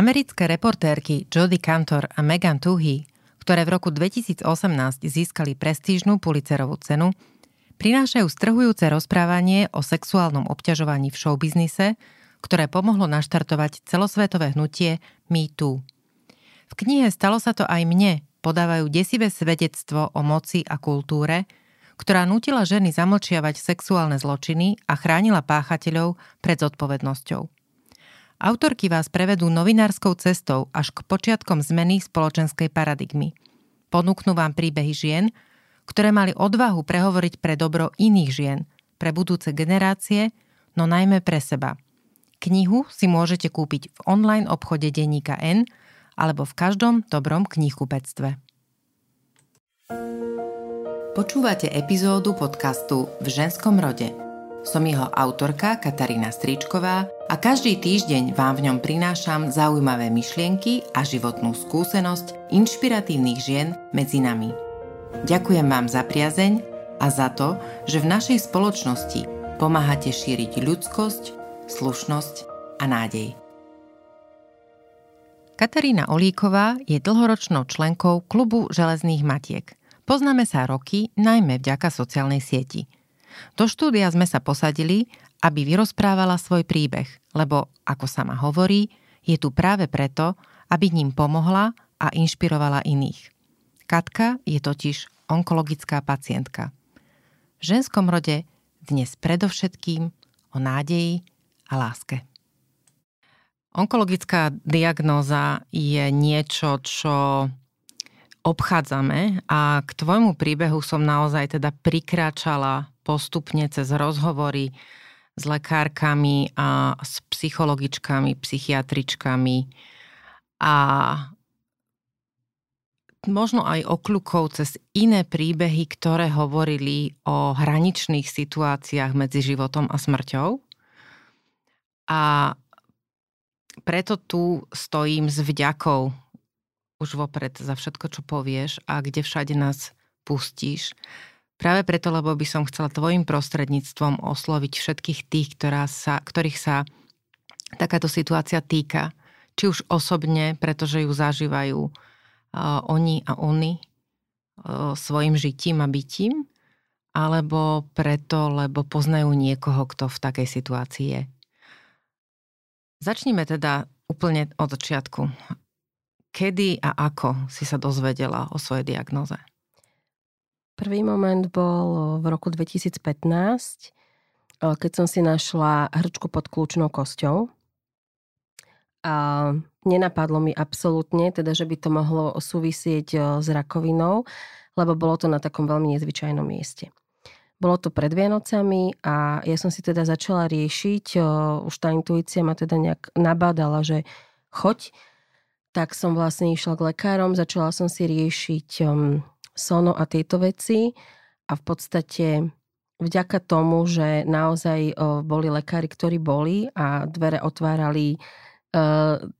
Americké reportérky Jodie Cantor a Megan Toohey, ktoré v roku 2018 získali prestížnú Pulitzerovú cenu, prinášajú strhujúce rozprávanie o sexuálnom obťažovaní v showbiznise, ktoré pomohlo naštartovať celosvetové hnutie Me Too. V knihe Stalo sa to aj mne podávajú desivé svedectvo o moci a kultúre, ktorá nutila ženy zamlčiavať sexuálne zločiny a chránila páchateľov pred zodpovednosťou. Autorky vás prevedú novinárskou cestou až k počiatkom zmeny spoločenskej paradigmy. Ponúknú vám príbehy žien, ktoré mali odvahu prehovoriť pre dobro iných žien, pre budúce generácie, no najmä pre seba. Knihu si môžete kúpiť v online obchode denníka N alebo v každom dobrom knihkupectve. Počúvate epizódu podcastu V ženskom rode. Som jeho autorka Katarína Stričková a každý týždeň vám v ňom prinášam zaujímavé myšlienky a životnú skúsenosť inšpiratívnych žien medzi nami. Ďakujem vám za priazeň a za to, že v našej spoločnosti pomáhate šíriť ľudskosť, slušnosť a nádej. Katarína Olíková je dlhoročnou členkou klubu Železných matiek. Poznáme sa roky najmä vďaka sociálnej sieti – do štúdia sme sa posadili, aby vyrozprávala svoj príbeh, lebo, ako sama hovorí, je tu práve preto, aby ním pomohla a inšpirovala iných. Katka je totiž onkologická pacientka. V ženskom rode dnes predovšetkým o nádeji a láske. Onkologická diagnóza je niečo, čo obchádzame a k tvojmu príbehu som naozaj teda prikráčala postupne cez rozhovory s lekárkami a s psychologičkami, psychiatričkami a možno aj okľukov cez iné príbehy, ktoré hovorili o hraničných situáciách medzi životom a smrťou. A preto tu stojím s vďakou už vopred za všetko, čo povieš a kde všade nás pustíš. Práve preto, lebo by som chcela tvojim prostredníctvom osloviť všetkých tých, ktorá sa, ktorých sa takáto situácia týka. Či už osobne, pretože ju zažívajú uh, oni a oni uh, svojim žitím a bytím, alebo preto, lebo poznajú niekoho, kto v takej situácii je. Začnime teda úplne od začiatku. Kedy a ako si sa dozvedela o svojej diagnoze? Prvý moment bol v roku 2015, keď som si našla hrčku pod kľúčnou kosťou. A nenapadlo mi absolútne, teda, že by to mohlo súvisieť s rakovinou, lebo bolo to na takom veľmi nezvyčajnom mieste. Bolo to pred Vianocami a ja som si teda začala riešiť, už tá intuícia ma teda nejak nabádala, že choď, tak som vlastne išla k lekárom, začala som si riešiť sono a tieto veci a v podstate vďaka tomu, že naozaj boli lekári, ktorí boli a dvere otvárali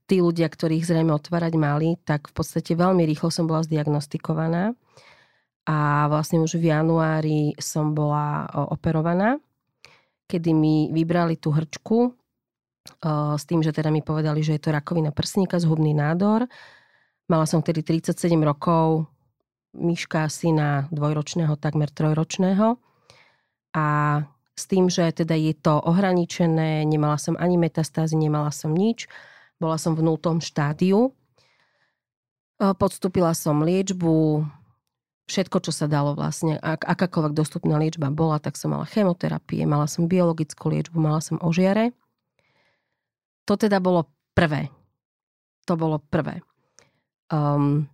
tí ľudia, ktorých zrejme otvárať mali, tak v podstate veľmi rýchlo som bola zdiagnostikovaná a vlastne už v januári som bola operovaná, kedy mi vybrali tú hrčku s tým, že teda mi povedali, že je to rakovina prsníka, zhubný nádor. Mala som vtedy 37 rokov, myška syna dvojročného, takmer trojročného. A s tým, že teda je to ohraničené, nemala som ani metastázy, nemala som nič. Bola som v nultom štádiu. E, podstúpila som liečbu, všetko, čo sa dalo vlastne. Ak, akákoľvek dostupná liečba bola, tak som mala chemoterapie, mala som biologickú liečbu, mala som ožiare. To teda bolo prvé. To bolo prvé. Um,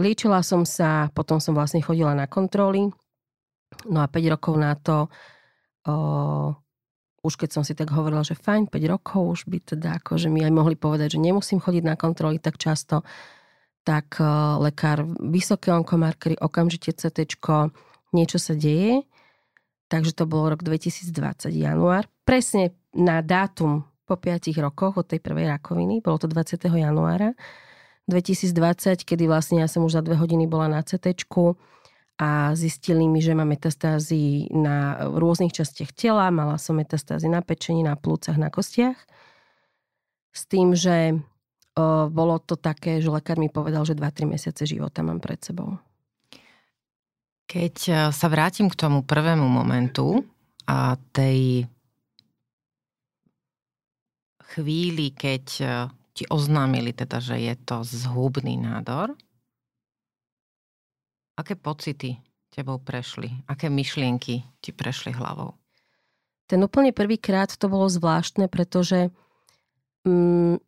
Liečila som sa, potom som vlastne chodila na kontroly. No a 5 rokov na to, o, už keď som si tak hovorila, že fajn, 5 rokov už by teda že mi aj mohli povedať, že nemusím chodiť na kontroly tak často, tak o, lekár, vysoké onkomarkery, okamžite CT, niečo sa deje. Takže to bolo rok 2020, január. Presne na dátum po 5 rokoch od tej prvej rakoviny, bolo to 20. januára. 2020, kedy vlastne ja som už za dve hodiny bola na CT a zistili mi, že mám metastázy na rôznych častiach tela. Mala som metastázy na pečení, na plúcach, na kostiach. S tým, že bolo to také, že lekár mi povedal, že 2-3 mesiace života mám pred sebou. Keď e, sa vrátim k tomu prvému momentu a tej chvíli, keď e, ti oznámili teda, že je to zhubný nádor, aké pocity tebou prešli? Aké myšlienky ti prešli hlavou? Ten úplne prvýkrát to bolo zvláštne, pretože mm,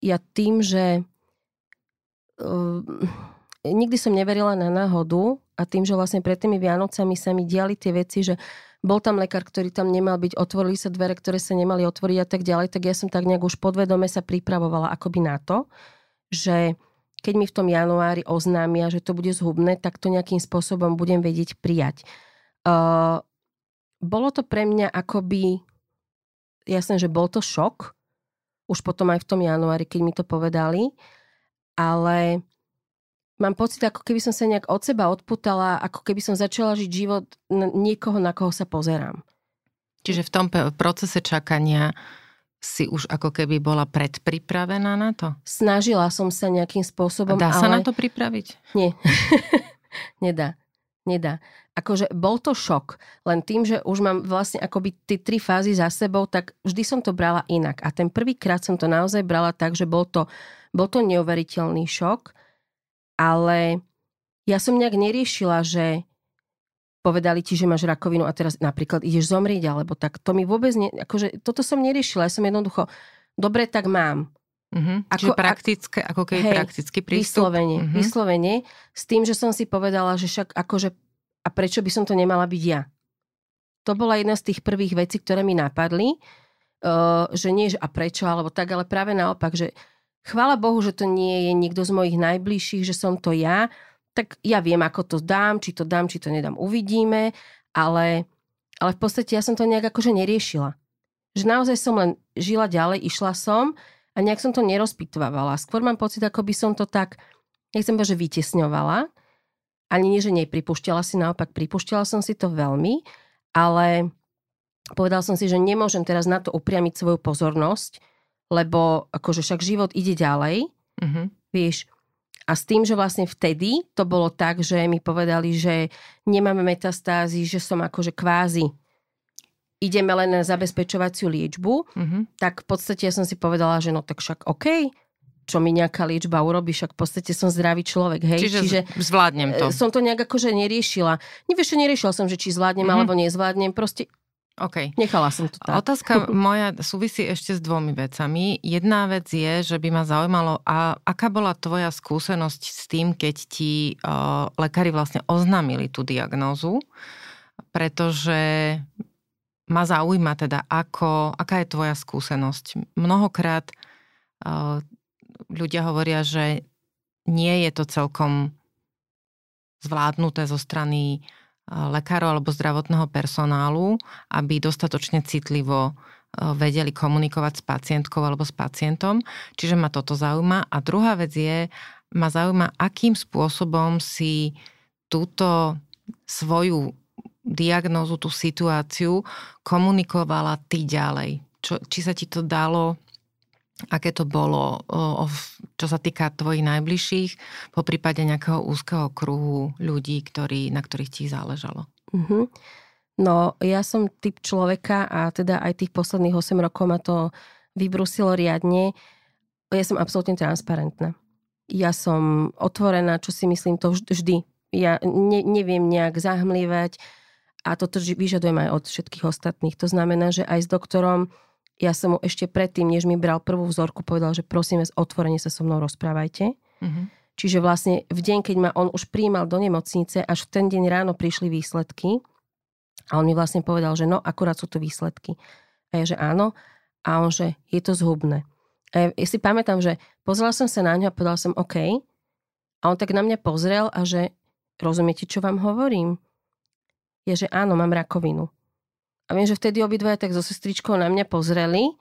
ja tým, že uh, nikdy som neverila na náhodu a tým, že vlastne pred tými Vianocami sa mi diali tie veci, že bol tam lekár, ktorý tam nemal byť, otvorili sa dvere, ktoré sa nemali otvoriť a tak ďalej, tak ja som tak nejak už podvedome sa pripravovala akoby na to, že keď mi v tom januári oznámia, že to bude zhubné, tak to nejakým spôsobom budem vedieť prijať. Uh, bolo to pre mňa akoby, jasné, že bol to šok, už potom aj v tom januári, keď mi to povedali, ale mám pocit, ako keby som sa nejak od seba odputala, ako keby som začala žiť život niekoho, na koho sa pozerám. Čiže v tom procese čakania si už ako keby bola predpripravená na to? Snažila som sa nejakým spôsobom. A dá ale... sa na to pripraviť? Nie. Nedá. Nedá. Akože bol to šok. Len tým, že už mám vlastne akoby tie tri fázy za sebou, tak vždy som to brala inak. A ten prvýkrát som to naozaj brala tak, že bol to, bol to neuveriteľný šok ale ja som nejak neriešila, že povedali ti, že máš rakovinu a teraz napríklad ideš zomrieť, alebo tak. To mi vôbec ne... Akože, toto som neriešila. Ja som jednoducho, dobre, tak mám. Uh-huh. Ako, Čiže praktické, ako keby hej, praktický prístup. Vyslovene, uh-huh. vyslovene. S tým, že som si povedala, že však akože, a prečo by som to nemala byť ja? To bola jedna z tých prvých vecí, ktoré mi napadli. Uh, že nie, že a prečo, alebo tak, ale práve naopak, že Chvála Bohu, že to nie je nikto z mojich najbližších, že som to ja, tak ja viem, ako to dám, či to dám, či to nedám, uvidíme, ale, ale v podstate ja som to nejak akože neriešila. Že naozaj som len žila ďalej, išla som a nejak som to nerozpitvávala. Skôr mám pocit, ako by som to tak, nechcem povedať, že vytesňovala, ani nie, že nepripúšťala si, naopak pripúšťala som si to veľmi, ale povedal som si, že nemôžem teraz na to upriamiť svoju pozornosť, lebo akože však život ide ďalej, mm-hmm. vieš. A s tým, že vlastne vtedy to bolo tak, že mi povedali, že nemáme metastázy, že som akože kvázi ideme len na zabezpečovaciu liečbu, mm-hmm. tak v podstate ja som si povedala, že no tak však OK, čo mi nejaká liečba urobí, však v podstate som zdravý človek, hej. Čiže, Čiže zvládnem to. Som to nejak akože neriešila. Nevieš, neriešila som, že či zvládnem mm-hmm. alebo nezvládnem, proste OK. Nechala som to tak. Otázka moja súvisí ešte s dvomi vecami. Jedna vec je, že by ma zaujímalo, a aká bola tvoja skúsenosť s tým, keď ti uh, lekári vlastne oznámili tú diagnózu, pretože ma zaujíma teda, ako, aká je tvoja skúsenosť. Mnohokrát uh, ľudia hovoria, že nie je to celkom zvládnuté zo strany lekárov alebo zdravotného personálu, aby dostatočne citlivo e, vedeli komunikovať s pacientkou alebo s pacientom. Čiže ma toto zaujíma. A druhá vec je, ma zaujíma, akým spôsobom si túto svoju diagnózu, tú situáciu komunikovala ty ďalej. Čo, či sa ti to dalo aké to bolo, čo sa týka tvojich najbližších, po prípade nejakého úzkeho kruhu ľudí, ktorí, na ktorých ti záležalo? Mm-hmm. No, ja som typ človeka a teda aj tých posledných 8 rokov ma to vybrusilo riadne. Ja som absolútne transparentná. Ja som otvorená, čo si myslím, to vždy. Ja ne, neviem nejak zahmlievať a toto vyžadujem aj od všetkých ostatných. To znamená, že aj s doktorom ja som mu ešte predtým, než mi bral prvú vzorku, povedal, že prosím vás, otvorene sa so mnou rozprávajte. Mm-hmm. Čiže vlastne v deň, keď ma on už príjmal do nemocnice, až v ten deň ráno prišli výsledky a on mi vlastne povedal, že no, akurát sú to výsledky. A ja, že áno. A on, že je to zhubné. A ja, ja si pamätám, že pozrela som sa na ňo a povedal som OK. A on tak na mňa pozrel a že rozumiete, čo vám hovorím? Je, že áno, mám rakovinu. A viem, že vtedy obidvaja tak so sestričkou na mňa pozreli,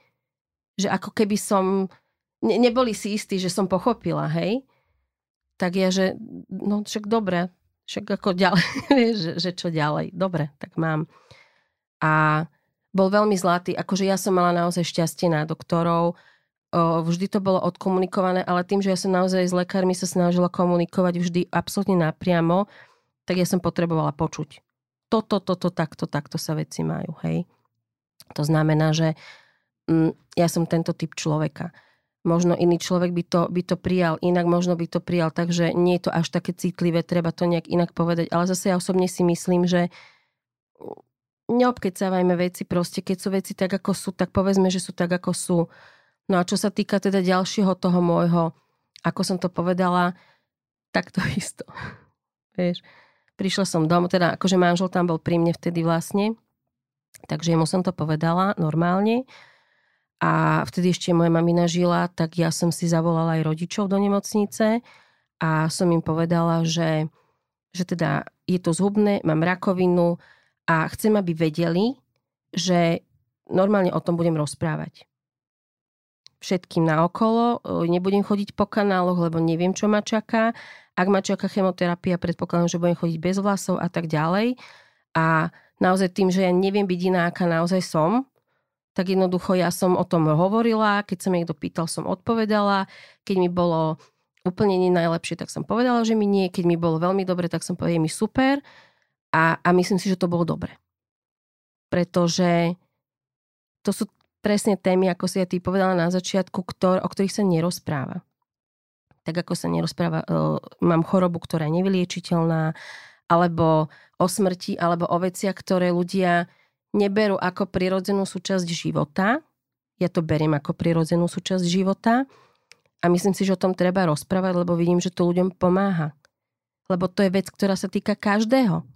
že ako keby som... Ne, neboli si istí, že som pochopila, hej? Tak ja, že no však dobre, však ako ďalej, že, že čo ďalej. Dobre, tak mám. A bol veľmi zlatý, akože ja som mala naozaj šťastie na doktorov. o, vždy to bolo odkomunikované, ale tým, že ja som naozaj s lekármi sa snažila komunikovať vždy absolútne napriamo, tak ja som potrebovala počuť. Toto, toto, takto, takto sa veci majú, hej. To znamená, že mm, ja som tento typ človeka. Možno iný človek by to, by to prijal inak, možno by to prijal tak, že nie je to až také citlivé, treba to nejak inak povedať. Ale zase ja osobne si myslím, že neobkecávajme veci proste, keď sú veci tak, ako sú, tak povedzme, že sú tak, ako sú. No a čo sa týka teda ďalšieho toho môjho, ako som to povedala, tak to isto. Vieš, prišla som domov, teda akože manžel tam bol pri mne vtedy vlastne, takže mu som to povedala normálne. A vtedy ešte moja mamina žila, tak ja som si zavolala aj rodičov do nemocnice a som im povedala, že, že teda je to zhubné, mám rakovinu a chcem, aby vedeli, že normálne o tom budem rozprávať. Všetkým naokolo, nebudem chodiť po kanáloch, lebo neviem, čo ma čaká. Ak ma čaká chemoterapia, predpokladám, že budem chodiť bez vlasov a tak ďalej. A naozaj tým, že ja neviem byť iná, aká naozaj som, tak jednoducho ja som o tom hovorila, keď sa mi niekto pýtal, som odpovedala, keď mi bolo úplne nie najlepšie, tak som povedala, že mi nie, keď mi bolo veľmi dobre, tak som povedala, mi super a, a myslím si, že to bolo dobre. Pretože to sú presne témy, ako si ja ty povedala na začiatku, ktor, o ktorých sa nerozpráva. Tak ako sa nerozpráva, uh, mám chorobu, ktorá je nevyliečiteľná, alebo o smrti, alebo o veciach, ktoré ľudia neberú ako prirodzenú súčasť života. Ja to beriem ako prirodzenú súčasť života a myslím si, že o tom treba rozprávať, lebo vidím, že to ľuďom pomáha. Lebo to je vec, ktorá sa týka každého.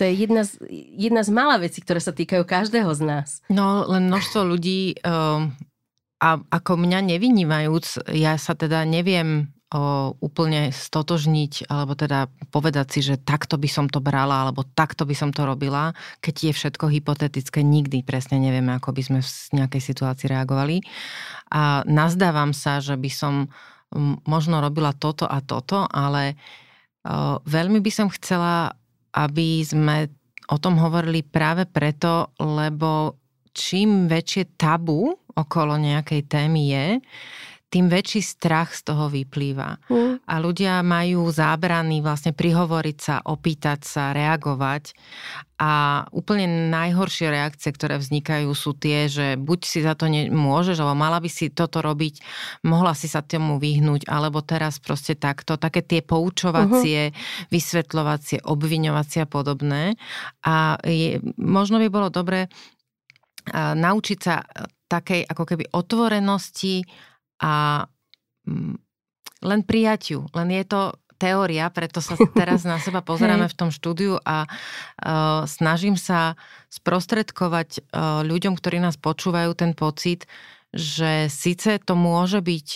To je jedna z, jedna z mála vecí, ktoré sa týkajú každého z nás. No, len množstvo ľudí um, a ako mňa nevynímajúc, ja sa teda neviem o, úplne stotožniť, alebo teda povedať si, že takto by som to brala, alebo takto by som to robila, keď je všetko hypotetické, nikdy presne nevieme, ako by sme v nejakej situácii reagovali. A nazdávam sa, že by som možno robila toto a toto, ale o, veľmi by som chcela, aby sme o tom hovorili práve preto, lebo čím väčšie tabu okolo nejakej témy je, tým väčší strach z toho vyplýva. Mm. A ľudia majú zábrany vlastne prihovoriť sa, opýtať sa, reagovať. A úplne najhoršie reakcie, ktoré vznikajú, sú tie, že buď si za to nemôžeš, alebo mala by si toto robiť, mohla si sa tomu vyhnúť, alebo teraz proste takto. Také tie poučovacie, uh-huh. vysvetľovacie, obviňovacie a podobné. A je, možno by bolo dobre naučiť sa takej ako keby otvorenosti a mm, len prijaťu, len je to teória, preto sa teraz na seba pozeráme v tom štúdiu a uh, snažím sa sprostredkovať uh, ľuďom, ktorí nás počúvajú, ten pocit, že síce to môže byť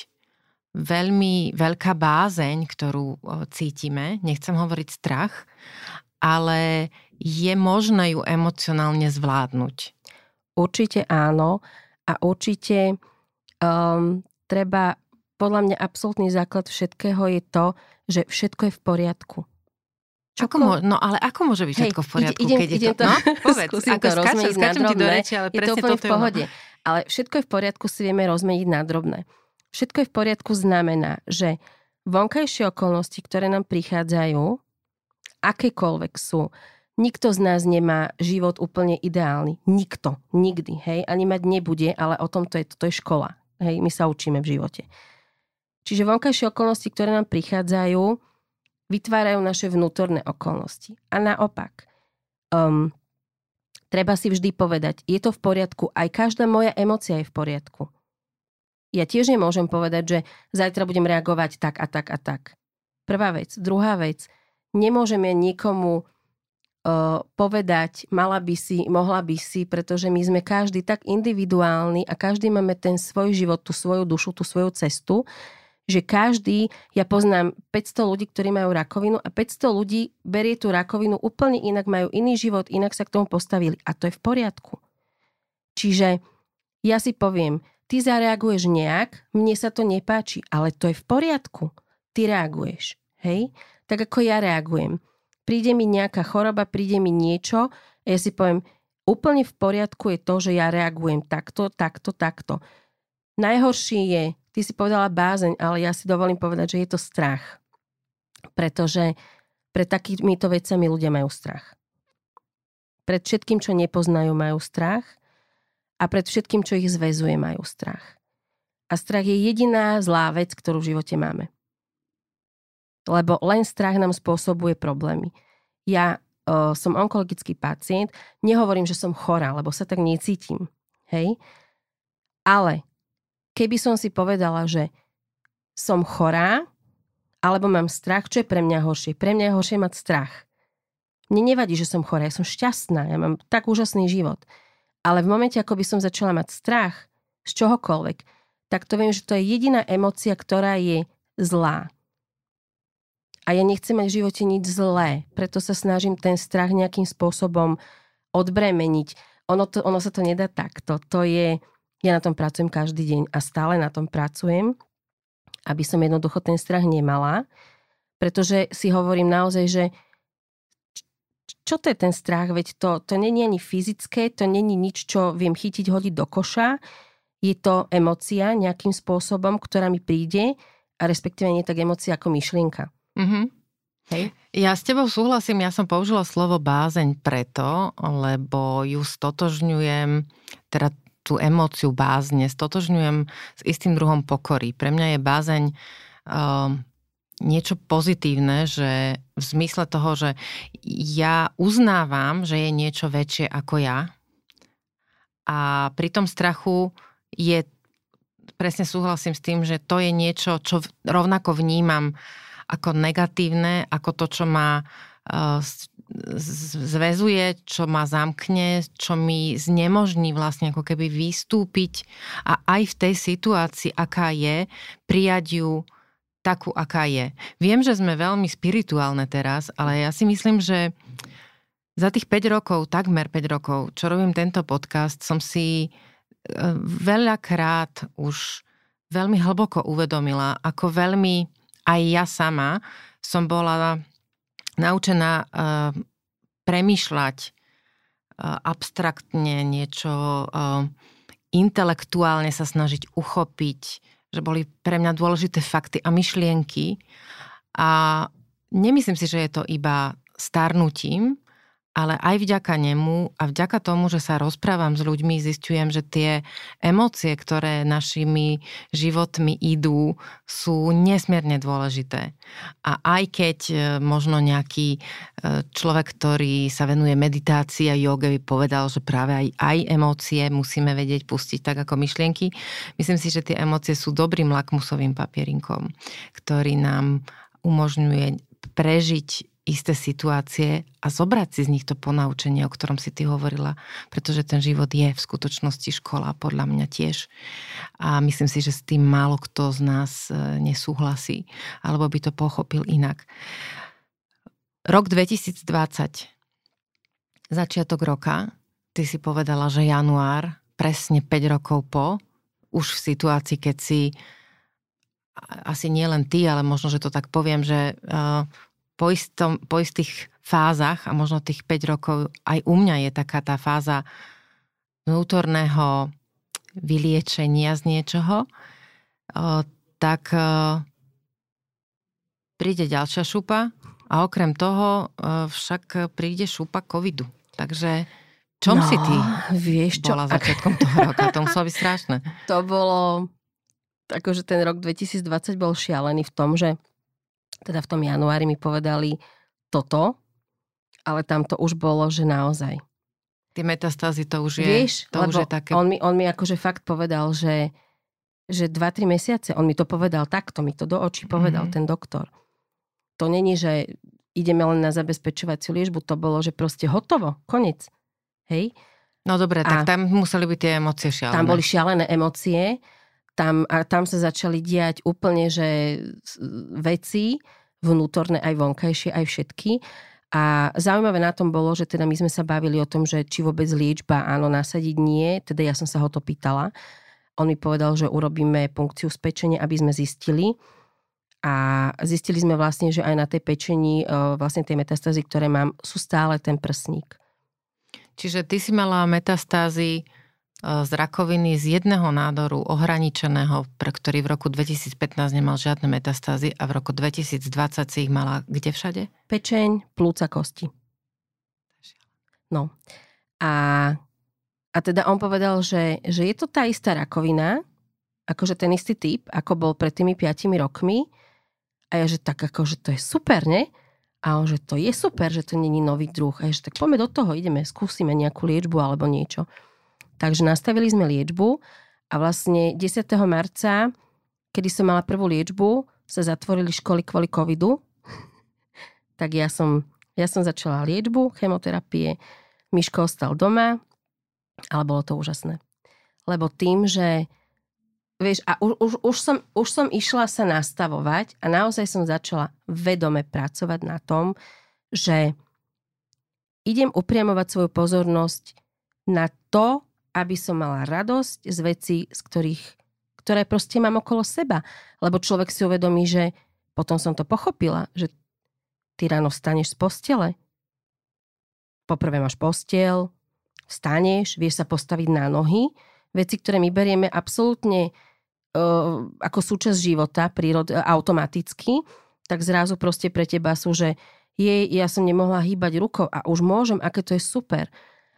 veľmi veľká bázeň, ktorú uh, cítime, nechcem hovoriť strach, ale je možné ju emocionálne zvládnuť. Určite áno a určite um, treba, podľa mňa absolútny základ všetkého je to, že všetko je v poriadku. Čo ako mo- no ale ako môže byť všetko v poriadku, idem, keď je idem to... No, povedz, ako to rozmeniť na drobné. Do reči, ale je to úplne v pohode. Je... Ale všetko je v poriadku si vieme rozmeniť na drobné. Všetko je v poriadku znamená, že vonkajšie okolnosti, ktoré nám prichádzajú, akékoľvek sú, nikto z nás nemá život úplne ideálny. Nikto. Nikdy. Hej? Ani mať nebude, ale o tom to je, to je škola. Hej, my sa učíme v živote. Čiže vonkajšie okolnosti, ktoré nám prichádzajú, vytvárajú naše vnútorné okolnosti. A naopak, um, treba si vždy povedať, je to v poriadku, aj každá moja emocia je v poriadku. Ja tiež nemôžem povedať, že zajtra budem reagovať tak a tak a tak. Prvá vec. Druhá vec. Nemôžem ja nikomu povedať, mala by si, mohla by si, pretože my sme každý tak individuálny a každý máme ten svoj život, tú svoju dušu, tú svoju cestu, že každý, ja poznám 500 ľudí, ktorí majú rakovinu a 500 ľudí berie tú rakovinu úplne inak, majú iný život, inak sa k tomu postavili a to je v poriadku. Čiže ja si poviem, ty zareaguješ nejak, mne sa to nepáči, ale to je v poriadku. Ty reaguješ, hej? Tak ako ja reagujem príde mi nejaká choroba, príde mi niečo a ja si poviem, úplne v poriadku je to, že ja reagujem takto, takto, takto. Najhorší je, ty si povedala bázeň, ale ja si dovolím povedať, že je to strach. Pretože pred takýmito vecami ľudia majú strach. Pred všetkým, čo nepoznajú, majú strach a pred všetkým, čo ich zväzuje, majú strach. A strach je jediná zlá vec, ktorú v živote máme. Lebo len strach nám spôsobuje problémy. Ja o, som onkologický pacient, nehovorím, že som chorá, lebo sa tak necítim. Hej? Ale keby som si povedala, že som chorá, alebo mám strach, čo je pre mňa horšie? Pre mňa je horšie mať strach. Mne nevadí, že som chorá, ja som šťastná, ja mám tak úžasný život. Ale v momente, ako by som začala mať strach z čohokoľvek, tak to viem, že to je jediná emocia, ktorá je zlá. A ja nechcem mať v živote nič zlé, preto sa snažím ten strach nejakým spôsobom odbremeniť. Ono, to, ono sa to nedá takto. To je, ja na tom pracujem každý deň a stále na tom pracujem, aby som jednoducho ten strach nemala, pretože si hovorím naozaj, že čo to je ten strach? Veď to, to není ani fyzické, to není nič, čo viem chytiť, hodiť do koša. Je to emocia nejakým spôsobom, ktorá mi príde a respektíve nie tak emocia ako myšlienka. Mm-hmm. Hej. Ja s tebou súhlasím, ja som použila slovo bázeň preto, lebo ju stotožňujem, teda tú emóciu bázne stotožňujem s istým druhom pokory. Pre mňa je bázeň uh, niečo pozitívne, že v zmysle toho, že ja uznávam, že je niečo väčšie ako ja a pri tom strachu je, presne súhlasím s tým, že to je niečo, čo rovnako vnímam ako negatívne, ako to, čo ma uh, zväzuje, čo ma zamkne, čo mi znemožní vlastne ako keby vystúpiť a aj v tej situácii, aká je, prijať ju takú, aká je. Viem, že sme veľmi spirituálne teraz, ale ja si myslím, že za tých 5 rokov, takmer 5 rokov, čo robím tento podcast, som si e, veľakrát už veľmi hlboko uvedomila, ako veľmi aj ja sama som bola naučená uh, premýšľať uh, abstraktne niečo, uh, intelektuálne sa snažiť uchopiť, že boli pre mňa dôležité fakty a myšlienky. A nemyslím si, že je to iba starnutím, ale aj vďaka nemu a vďaka tomu, že sa rozprávam s ľuďmi, zistujem, že tie emócie, ktoré našimi životmi idú, sú nesmierne dôležité. A aj keď e, možno nejaký e, človek, ktorý sa venuje meditácii a joge, by povedal, že práve aj, aj emócie musíme vedieť pustiť tak ako myšlienky, myslím si, že tie emócie sú dobrým lakmusovým papierinkom, ktorý nám umožňuje prežiť isté situácie a zobrať si z nich to ponaučenie, o ktorom si ty hovorila, pretože ten život je v skutočnosti škola, podľa mňa tiež. A myslím si, že s tým málo kto z nás e, nesúhlasí, alebo by to pochopil inak. Rok 2020, začiatok roka, ty si povedala, že január, presne 5 rokov po, už v situácii, keď si asi nie len ty, ale možno, že to tak poviem, že uh, po, istom, po istých fázach a možno tých 5 rokov aj u mňa je taká tá fáza vnútorného vyliečenia z niečoho, tak príde ďalšia šupa a okrem toho však príde šupa covidu. Takže čom no, si ty vieš čo, bola začiatkom toho roka? To muselo byť strašné. To bolo, akože ten rok 2020 bol šialený v tom, že teda v tom januári mi povedali toto, ale tam to už bolo, že naozaj. Tie metastázy to už je, Vieš, to už je také... On mi, on mi akože fakt povedal, že, že 2-3 mesiace, on mi to povedal takto, mi to do očí povedal mm-hmm. ten doktor. To není, že ideme len na zabezpečovaciu liežbu, to bolo, že proste hotovo, konec. Hej? No dobre, tak tam museli byť tie emócie šialené. Tam boli šialené emócie tam, a tam sa začali diať úplne, že veci vnútorné, aj vonkajšie, aj všetky. A zaujímavé na tom bolo, že teda my sme sa bavili o tom, že či vôbec liečba áno, nasadiť nie. Teda ja som sa ho to pýtala. On mi povedal, že urobíme punkciu z pečenia, aby sme zistili. A zistili sme vlastne, že aj na tej pečení, e, vlastne tej metastázy, ktoré mám, sú stále ten prsník. Čiže ty si mala metastázy z rakoviny z jedného nádoru ohraničeného, pre ktorý v roku 2015 nemal žiadne metastázy a v roku 2020 si ich mala kde všade? Pečeň, plúca, kosti. No. A, a teda on povedal, že, že je to tá istá rakovina, akože ten istý typ, ako bol pred tými 5 rokmi. A ja, že tak akože to je super, ne? A on, že to je super, že to není nový druh. A ja, že tak poďme do toho, ideme, skúsime nejakú liečbu alebo niečo. Takže nastavili sme liečbu a vlastne 10. marca, kedy som mala prvú liečbu, sa zatvorili školy kvôli covidu. tak ja som, ja som začala liečbu, chemoterapie. Miško ostal doma, ale bolo to úžasné. Lebo tým, že vieš, a už, už, už, som, už som išla sa nastavovať a naozaj som začala vedome pracovať na tom, že idem upriamovať svoju pozornosť na to, aby som mala radosť z vecí, z ktorých, ktoré proste mám okolo seba. Lebo človek si uvedomí, že potom som to pochopila, že ty ráno vstaneš z postele. Poprvé máš postiel, vstaneš, vieš sa postaviť na nohy. Veci, ktoré my berieme absolútne uh, ako súčasť života, prírod, automaticky, tak zrazu proste pre teba sú, že jej, ja som nemohla hýbať rukou a už môžem, aké to je super.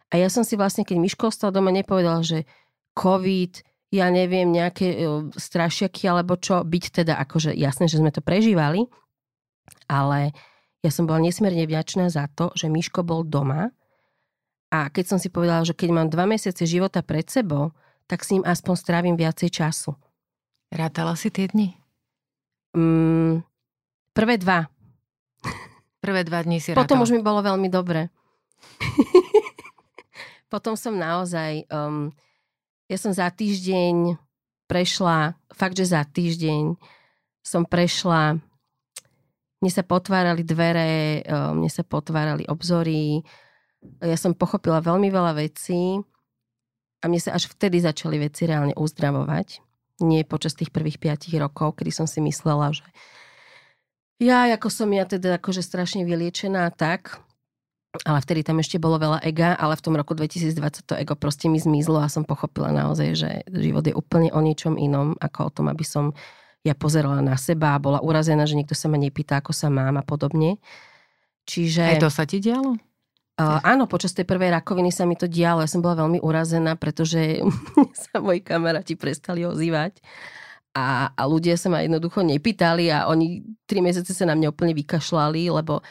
A ja som si vlastne, keď Miško ostal doma, nepovedala, že COVID, ja neviem, nejaké strašiaky alebo čo, byť teda akože jasné, že sme to prežívali, ale ja som bola nesmierne vďačná za to, že Miško bol doma a keď som si povedala, že keď mám dva mesiace života pred sebou, tak s ním aspoň strávim viacej času. Rátala si tie dni? Mm, prvé dva. Prvé dva dní si rátala. Potom už mi bolo veľmi dobre. potom som naozaj, um, ja som za týždeň prešla, fakt, že za týždeň som prešla, mne sa potvárali dvere, um, mne sa potvárali obzory, ja som pochopila veľmi veľa vecí a mne sa až vtedy začali veci reálne uzdravovať. Nie počas tých prvých piatich rokov, kedy som si myslela, že ja, ako som ja teda akože strašne vyliečená, tak ale vtedy tam ešte bolo veľa ega, ale v tom roku 2020 to ego proste mi zmizlo a som pochopila naozaj, že život je úplne o niečom inom, ako o tom, aby som ja pozerala na seba a bola urazená, že niekto sa ma nepýta, ako sa mám a podobne. Čiže... Aj to sa ti dialo? Uh, áno, počas tej prvej rakoviny sa mi to dialo. Ja som bola veľmi urazená, pretože sa moji kamaráti prestali ozývať. A, a ľudia sa ma jednoducho nepýtali a oni tri mesiace sa na mňa úplne vykašľali, lebo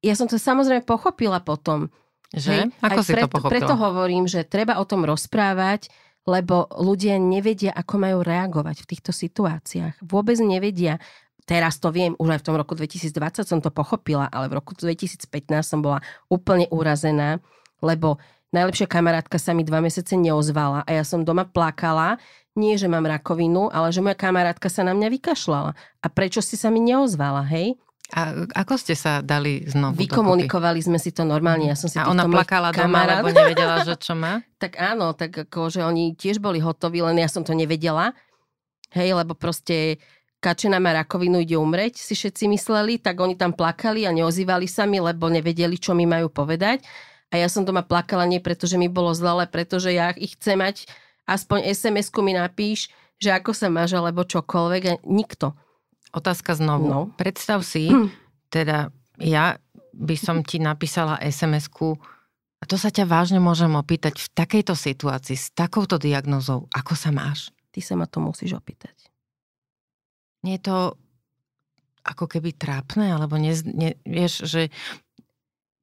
ja som to samozrejme pochopila potom. Že? Hej? Ako Aj si preto, to pochopila? Preto hovorím, že treba o tom rozprávať, lebo ľudia nevedia, ako majú reagovať v týchto situáciách. Vôbec nevedia. Teraz to viem, už aj v tom roku 2020 som to pochopila, ale v roku 2015 som bola úplne urazená, lebo najlepšia kamarátka sa mi dva mesiace neozvala a ja som doma plakala, nie že mám rakovinu, ale že moja kamarátka sa na mňa vykašľala. A prečo si sa mi neozvala, hej? A ako ste sa dali znovu Vykomunikovali sme si to normálne. Ja som si a ona plakala doma, kamarát... lebo nevedela, že čo má? tak áno, tak ako, že oni tiež boli hotoví, len ja som to nevedela. Hej, lebo proste Kačena má rakovinu, ide umreť, si všetci mysleli, tak oni tam plakali a neozývali sa mi, lebo nevedeli, čo mi majú povedať. A ja som doma plakala nie preto, že mi bolo zle, ale preto, že ja ich chcem mať, aspoň SMS-ku mi napíš, že ako sa máš, alebo čokoľvek. A nikto. Otázka znovu. No. Predstav si, teda ja by som ti napísala SMS-ku a to sa ťa vážne môžem opýtať v takejto situácii, s takouto diagnozou, ako sa máš? Ty sa ma to musíš opýtať. Nie je to ako keby trápne, alebo ne, ne, vieš, že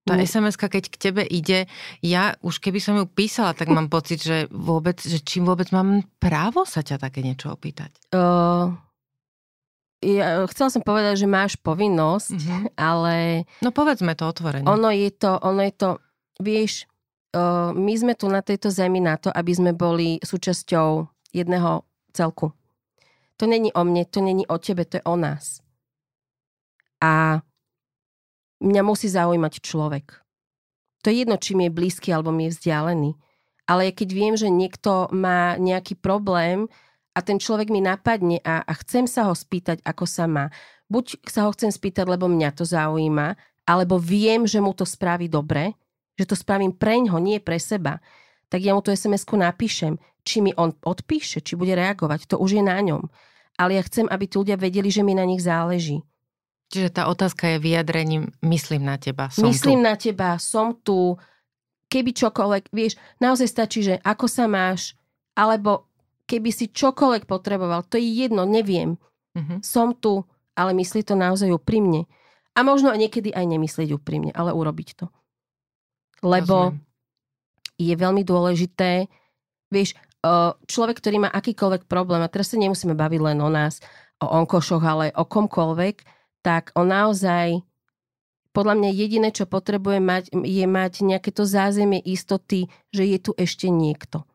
tá sms keď k tebe ide, ja už keby som ju písala, tak mám pocit, že vôbec, že čím vôbec mám právo sa ťa také niečo opýtať? Uh, ja, chcela som povedať, že máš povinnosť, mm-hmm. ale... No povedzme to otvorene. Ono je to, ono je to, vieš, uh, my sme tu na tejto zemi na to, aby sme boli súčasťou jedného celku. To není o mne, to není o tebe, to je o nás. A mňa musí zaujímať človek. To je jedno, či mi je blízky alebo mi je vzdialený. Ale keď viem, že niekto má nejaký problém, a ten človek mi napadne a, a chcem sa ho spýtať, ako sa má. Buď sa ho chcem spýtať, lebo mňa to zaujíma, alebo viem, že mu to spraví dobre, že to spravím preňho, nie pre seba, tak ja mu tú sms napíšem. Či mi on odpíše, či bude reagovať, to už je na ňom. Ale ja chcem, aby tí ľudia vedeli, že mi na nich záleží. Čiže tá otázka je vyjadrením myslím na teba, som Myslím tu. na teba, som tu, keby čokoľvek, vieš, naozaj stačí, že ako sa máš, alebo keby si čokoľvek potreboval, to je jedno, neviem. Uh-huh. Som tu, ale myslí to naozaj úprimne. A možno aj niekedy aj nemyslieť úprimne, ale urobiť to. Lebo Rozumiem. je veľmi dôležité, vieš, človek, ktorý má akýkoľvek problém, a teraz sa nemusíme baviť len o nás, o onkošoch, ale o komkoľvek, tak on naozaj, podľa mňa jediné, čo potrebuje mať, je mať nejaké to zázemie istoty, že je tu ešte niekto.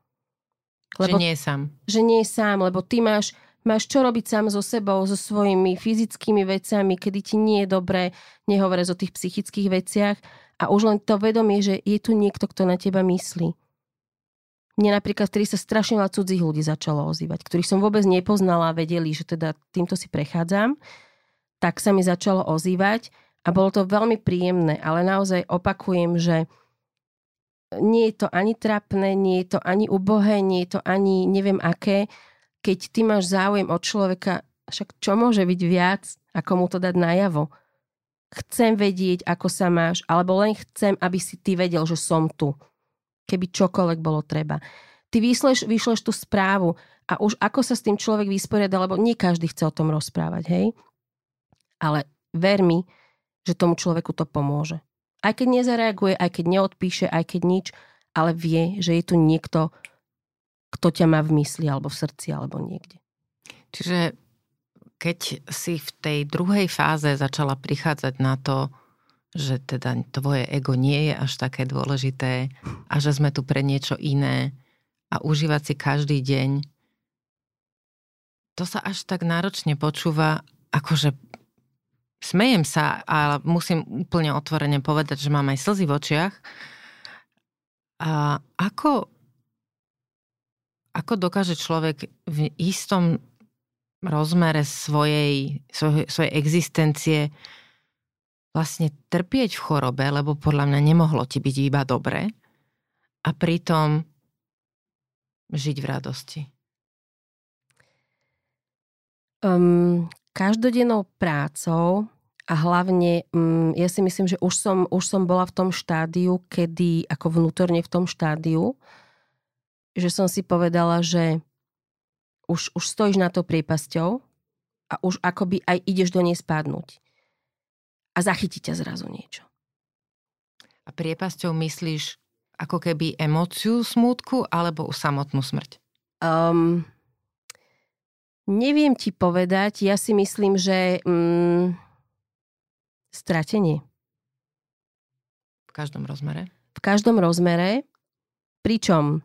Lebo, že nie je sám. Že nie je sám, lebo ty máš, máš čo robiť sám so sebou, so svojimi fyzickými vecami, kedy ti nie je dobré, nehovoriac o tých psychických veciach. A už len to vedomie, že je tu niekto, kto na teba myslí. Mne napríklad, ktorý sa strašne veľa cudzích ľudí začalo ozývať, ktorých som vôbec nepoznala a vedeli, že teda týmto si prechádzam, tak sa mi začalo ozývať a bolo to veľmi príjemné, ale naozaj opakujem, že nie je to ani trapné, nie je to ani ubohé, nie je to ani neviem aké, keď ty máš záujem od človeka, však čo môže byť viac, ako mu to dať najavo chcem vedieť, ako sa máš, alebo len chcem, aby si ty vedel, že som tu. Keby čokoľvek bolo treba. Ty vyšleš, vyšleš tú správu a už ako sa s tým človek vysporiada, lebo nie každý chce o tom rozprávať, hej? Ale ver mi, že tomu človeku to pomôže. Aj keď nezareaguje, aj keď neodpíše, aj keď nič, ale vie, že je tu niekto, kto ťa má v mysli, alebo v srdci, alebo niekde. Čiže keď si v tej druhej fáze začala prichádzať na to, že teda tvoje ego nie je až také dôležité a že sme tu pre niečo iné a užívať si každý deň, to sa až tak náročne počúva, akože smejem sa, ale musím úplne otvorene povedať, že mám aj slzy v očiach. A ako, ako dokáže človek v istom rozmere svojej, svojej, svojej existencie vlastne trpieť v chorobe, lebo podľa mňa nemohlo ti byť iba dobre a pritom žiť v radosti? Um, každodennou prácou a hlavne, um, ja si myslím, že už som, už som bola v tom štádiu, kedy, ako vnútorne v tom štádiu, že som si povedala, že už, už stojíš na to priepasťou a už akoby aj ideš do nej spadnúť. A zachytí ťa zrazu niečo. A priepasťou myslíš ako keby emóciu smútku alebo samotnú smrť? Um, neviem ti povedať, ja si myslím, že um, stratenie. V každom rozmere? V každom rozmere, pričom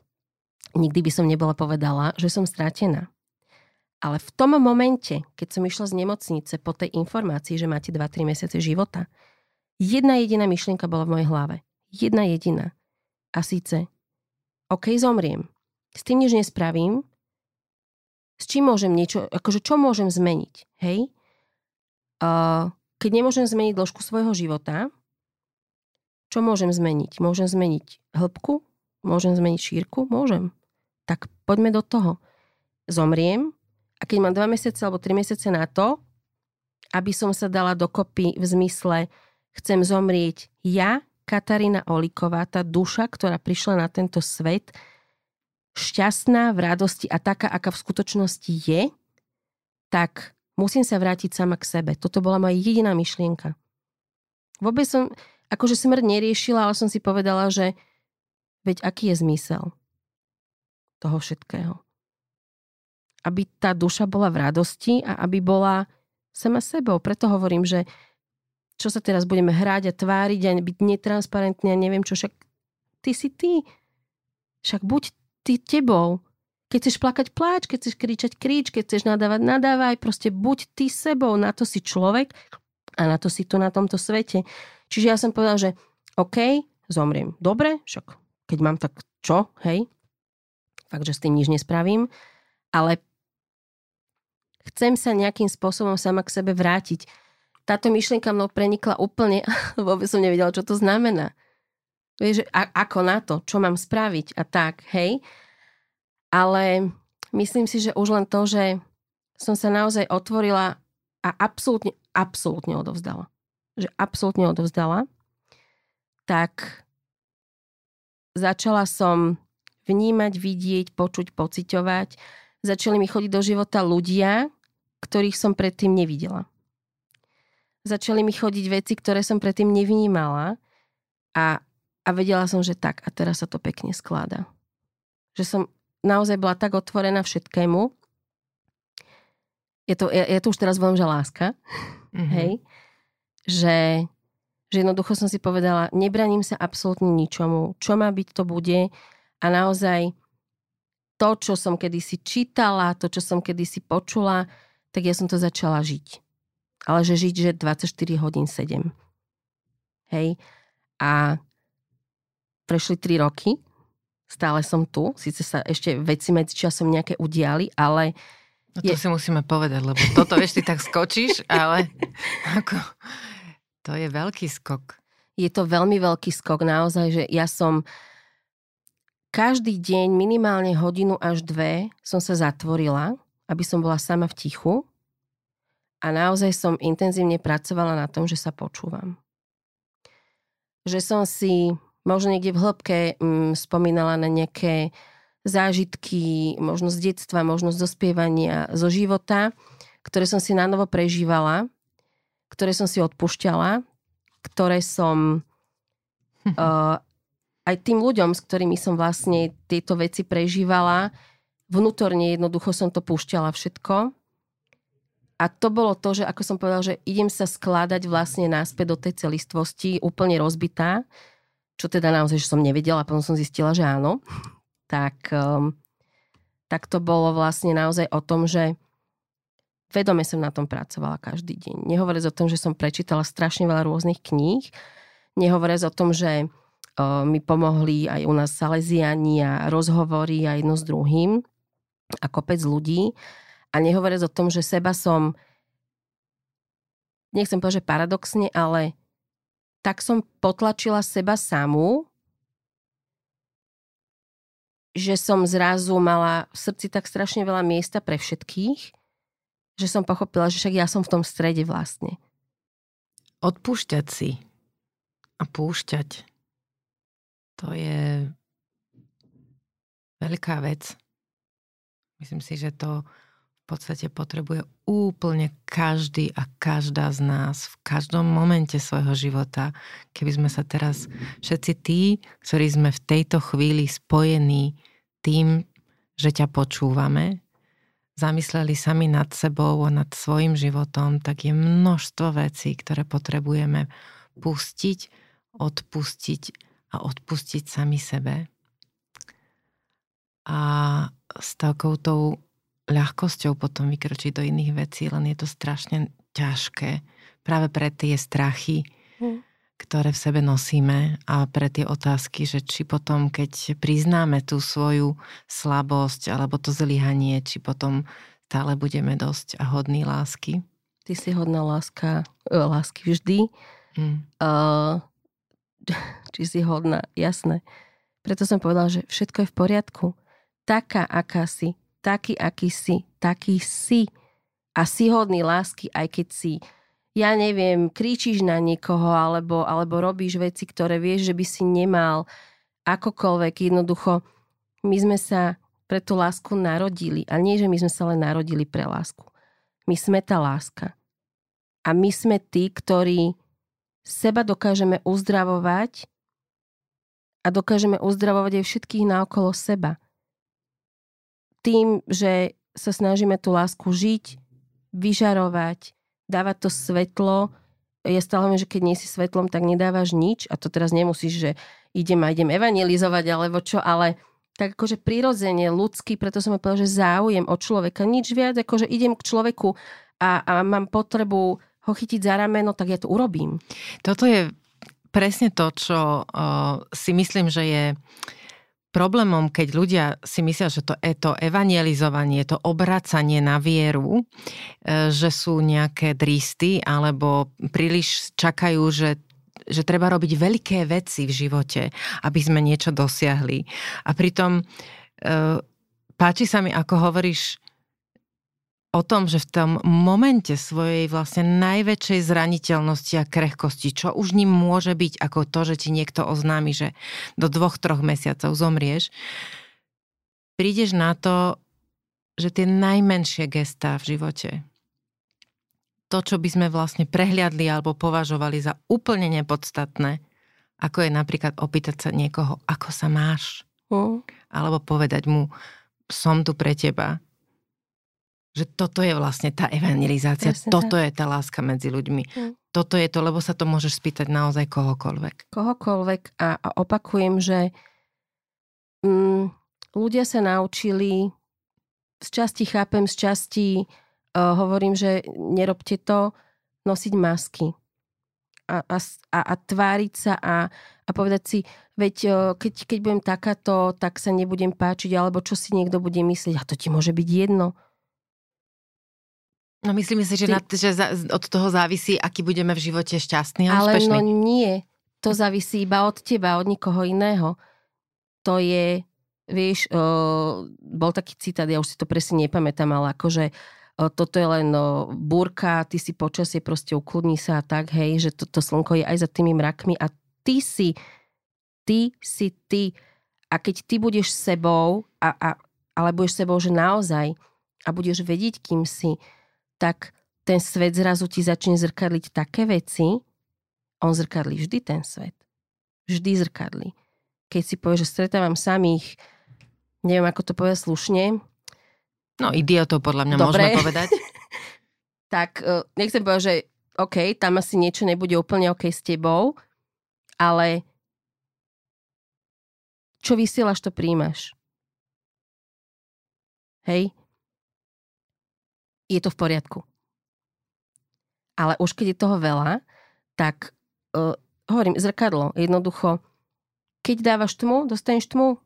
nikdy by som nebola povedala, že som stratená. Ale v tom momente, keď som išla z nemocnice po tej informácii, že máte 2-3 mesiace života, jedna jediná myšlienka bola v mojej hlave. Jedna jediná. A síce, OK, zomriem. S tým nič nespravím. S čím môžem niečo, akože čo môžem zmeniť, hej? Uh, keď nemôžem zmeniť dĺžku svojho života, čo môžem zmeniť? Môžem zmeniť hĺbku? Môžem zmeniť šírku? Môžem. Tak poďme do toho. Zomriem, a keď mám 2 mesiace alebo 3 mesiace na to, aby som sa dala dokopy v zmysle chcem zomrieť ja, Katarína Oliková, tá duša, ktorá prišla na tento svet, šťastná v radosti a taká, aká v skutočnosti je, tak musím sa vrátiť sama k sebe. Toto bola moja jediná myšlienka. Vôbec som, akože smrť neriešila, ale som si povedala, že veď aký je zmysel toho všetkého aby tá duša bola v radosti a aby bola sama sebou. Preto hovorím, že čo sa teraz budeme hrať a tváriť a byť netransparentný a neviem čo, však ty si ty. Však buď ty tebou. Keď chceš plakať, pláč, keď chceš kričať, krič, keď chceš nadávať, nadávaj. Proste buď ty sebou, na to si človek a na to si tu na tomto svete. Čiže ja som povedal, že OK, zomriem. Dobre, však keď mám tak čo, hej? Fakt, že s tým nič nespravím. Ale chcem sa nejakým spôsobom sama k sebe vrátiť. Táto myšlienka mnou prenikla úplne, vôbec som nevedela, čo to znamená. Vieš, a, ako na to, čo mám spraviť a tak, hej. Ale myslím si, že už len to, že som sa naozaj otvorila a absolútne, absolútne odovzdala. Že absolútne odovzdala. Tak začala som vnímať, vidieť, počuť, pociťovať. Začali mi chodiť do života ľudia, ktorých som predtým nevidela. Začali mi chodiť veci, ktoré som predtým nevnímala a, a vedela som, že tak a teraz sa to pekne skláda. Že som naozaj bola tak otvorená všetkému. Je to, je, je to už teraz veľmi, že láska. Mm-hmm. Hej? Že, že jednoducho som si povedala, nebraním sa absolútne ničomu. Čo má byť, to bude. A naozaj to, čo som kedysi čítala, to, čo som kedysi počula, tak ja som to začala žiť. Ale že žiť, že 24 hodín 7. Hej. A prešli 3 roky, stále som tu, síce sa ešte veci medzi časom nejaké udiali, ale... No to je... si musíme povedať, lebo toto ešte tak skočíš, ale ako, to je veľký skok. Je to veľmi veľký skok, naozaj, že ja som každý deň minimálne hodinu až dve som sa zatvorila aby som bola sama v tichu a naozaj som intenzívne pracovala na tom, že sa počúvam. Že som si možno niekde v hĺbke mm, spomínala na nejaké zážitky, možno z detstva, možno z dospievania, zo života, ktoré som si na novo prežívala, ktoré som si odpúšťala, ktoré som uh, aj tým ľuďom, s ktorými som vlastne tieto veci prežívala, vnútorne jednoducho som to púšťala všetko. A to bolo to, že ako som povedal, že idem sa skladať vlastne náspäť do tej celistvosti, úplne rozbitá, čo teda naozaj, že som nevedela, potom som zistila, že áno. Tak, um, tak to bolo vlastne naozaj o tom, že vedome som na tom pracovala každý deň. Nehovoriac o tom, že som prečítala strašne veľa rôznych kníh, nehovoriac o tom, že uh, mi pomohli aj u nás Salesiani a rozhovory a jedno s druhým a kopec ľudí. A nehovoriac o tom, že seba som, nechcem povedať, že paradoxne, ale tak som potlačila seba samú, že som zrazu mala v srdci tak strašne veľa miesta pre všetkých, že som pochopila, že však ja som v tom strede vlastne. Odpúšťať si a púšťať, to je veľká vec. Myslím si, že to podstate potrebuje úplne každý a každá z nás v každom momente svojho života. Keby sme sa teraz všetci tí, ktorí sme v tejto chvíli spojení tým, že ťa počúvame, zamysleli sami nad sebou a nad svojim životom, tak je množstvo vecí, ktoré potrebujeme pustiť, odpustiť a odpustiť sami sebe. A s takoutou ľahkosťou potom vykročiť do iných vecí, len je to strašne ťažké. Práve pre tie strachy, mm. ktoré v sebe nosíme a pre tie otázky, že či potom, keď priznáme tú svoju slabosť alebo to zlyhanie, či potom stále budeme dosť a hodní lásky. Ty si hodná láska, e, lásky vždy. Mm. Uh, či si hodná, jasné. Preto som povedala, že všetko je v poriadku taká, aká si, taký, aký si, taký si a si hodný lásky, aj keď si ja neviem, kričíš na niekoho alebo, alebo robíš veci, ktoré vieš, že by si nemal akokoľvek. Jednoducho, my sme sa pre tú lásku narodili. A nie, že my sme sa len narodili pre lásku. My sme tá láska. A my sme tí, ktorí seba dokážeme uzdravovať a dokážeme uzdravovať aj všetkých naokolo seba tým, že sa snažíme tú lásku žiť, vyžarovať, dávať to svetlo. Ja stále hovorím, že keď nie si svetlom, tak nedávaš nič. A to teraz nemusíš, že idem a idem evangelizovať alebo čo, ale tak akože prirodzene, ľudský, preto som povedal, že záujem o človeka. Nič viac, akože idem k človeku a, a mám potrebu ho chytiť za rameno, tak ja to urobím. Toto je presne to, čo uh, si myslím, že je uh, problémom, keď ľudia si myslia, že to je to evangelizovanie, to obracanie na vieru, e, že sú nejaké dristy alebo príliš čakajú, že že treba robiť veľké veci v živote, aby sme niečo dosiahli. A pritom e, páči sa mi, ako hovoríš o tom, že v tom momente svojej vlastne najväčšej zraniteľnosti a krehkosti, čo už ním môže byť ako to, že ti niekto oznámi, že do dvoch, troch mesiacov zomrieš, prídeš na to, že tie najmenšie gestá v živote, to, čo by sme vlastne prehliadli alebo považovali za úplne nepodstatné, ako je napríklad opýtať sa niekoho, ako sa máš. Alebo povedať mu, som tu pre teba že toto je vlastne tá evangelizácia, Presne toto tak. je tá láska medzi ľuďmi. Mm. Toto je to, lebo sa to môžeš spýtať naozaj kohokoľvek. Kohokoľvek a, a opakujem, že mm, ľudia sa naučili, z časti chápem, z časti uh, hovorím, že nerobte to, nosiť masky a, a, a, a tváriť sa a, a povedať si, veď uh, keď, keď budem takáto, tak sa nebudem páčiť, alebo čo si niekto bude myslieť, a to ti môže byť jedno No myslím si, že, Ty... na, že za, od toho závisí, aký budeme v živote šťastní a Ale úspešní. no nie. To závisí iba od teba, od nikoho iného. To je, vieš, uh, bol taký citát, ja už si to presne nepamätám, ale akože uh, toto je len uh, búrka, ty si počasie, proste ukludní sa a tak, hej, že toto to slnko je aj za tými mrakmi a ty si, ty si ty. A keď ty budeš sebou, a, a, ale budeš sebou, že naozaj, a budeš vedieť, kým si, tak ten svet zrazu ti začne zrkadliť také veci, on zrkadlí vždy ten svet. Vždy zrkadlí. Keď si povie, že stretávam samých, neviem ako to povedať slušne. No idiotov podľa mňa Dobre. môžeme povedať. tak e, nechcem povedať, že OK, tam asi niečo nebude úplne OK s tebou, ale čo vysielaš, to príjmaš. Hej? Je to v poriadku. Ale už keď je toho veľa, tak uh, hovorím, zrkadlo, jednoducho, keď dávaš tmu, dostaneš tmu.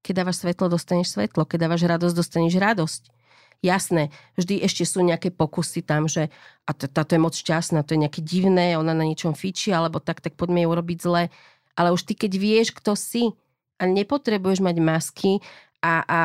Keď dávaš svetlo, dostaneš svetlo. Keď dávaš radosť, dostaneš radosť. Jasné, vždy ešte sú nejaké pokusy tam, že a táto je moc šťastná, to je nejaké divné, ona na niečom fičí, alebo tak, tak poďme ju urobiť zle. Ale už ty, keď vieš, kto si a nepotrebuješ mať masky a, a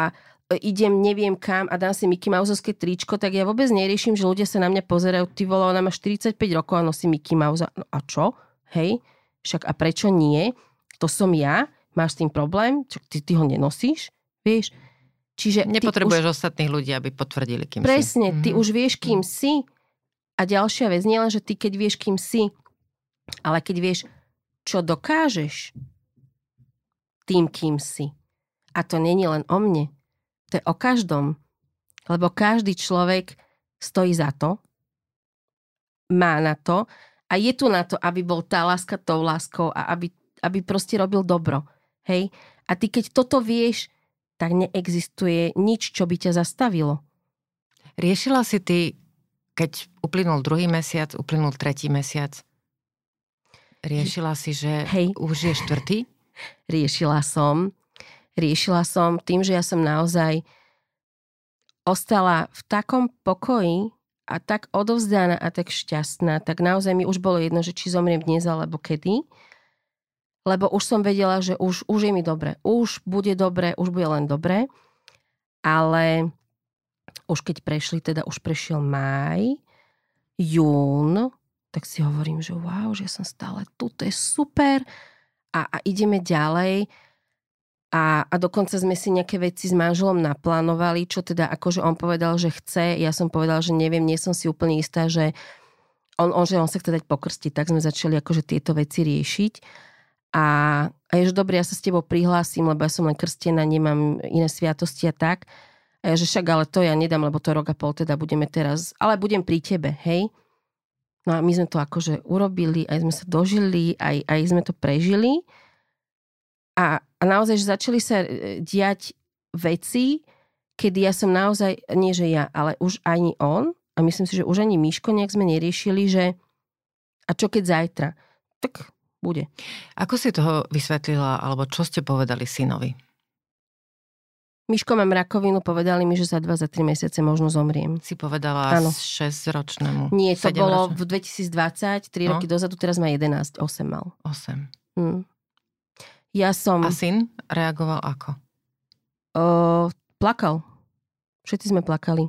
idem neviem kam a dám si Mickey Mouseovské tričko, tak ja vôbec neriešim, že ľudia sa na mňa pozerajú, ty vole, ona má 45 rokov a nosí Mickey Mouse. No a čo? Hej? Však a prečo nie? To som ja? Máš s tým problém? Čo, ty, ty ho nenosíš? Vieš? Čiže Nepotrebuješ už... ostatných ľudí, aby potvrdili, kým Presne, si. ty mm-hmm. už vieš, kým mm. si. A ďalšia vec, nie len, že ty keď vieš, kým si, ale keď vieš, čo dokážeš tým, kým si. A to není len o mne. To je o každom. Lebo každý človek stojí za to, má na to a je tu na to, aby bol tá láska tou láskou a aby, aby proste robil dobro. Hej? A ty keď toto vieš, tak neexistuje nič, čo by ťa zastavilo. Riešila si ty, keď uplynul druhý mesiac, uplynul tretí mesiac, riešila si, že Hej. už je štvrtý? Riešila som riešila som tým, že ja som naozaj ostala v takom pokoji a tak odovzdaná a tak šťastná, tak naozaj mi už bolo jedno, že či zomriem dnes alebo kedy. Lebo už som vedela, že už, už je mi dobre. Už bude dobre, už bude len dobre. Ale už keď prešli, teda už prešiel maj, jún, tak si hovorím, že wow, že som stále tu, to je super. A, a ideme ďalej. A, a dokonca sme si nejaké veci s manželom naplánovali, čo teda akože on povedal, že chce, ja som povedal, že neviem, nie som si úplne istá, že on, on, že on sa chce dať pokrstiť, tak sme začali akože tieto veci riešiť. A, a je, že dobre, ja sa s tebou prihlásim, lebo ja som len krstená, nemám iné sviatosti a tak. A ja, že však, ale to ja nedám, lebo to rok a pol teda budeme teraz, ale budem pri tebe, hej. No a my sme to akože urobili, aj sme sa dožili, aj, aj sme to prežili. A, a naozaj, že začali sa e, diať veci, kedy ja som naozaj, nie že ja, ale už ani on, a myslím si, že už ani Miško nejak sme neriešili, že a čo keď zajtra? Tak bude. Ako si toho vysvetlila, alebo čo ste povedali synovi? Miško, mám rakovinu, povedali mi, že za 2 za 3 mesiace možno zomriem. Si povedala Áno. 6-ročnému. Nie, to bolo sedemročnému. v 2020, 3 No. roky dozadu, teraz má 11, 8 mal. 8. Hm. Ja som... A syn reagoval ako? O, plakal. Všetci sme plakali.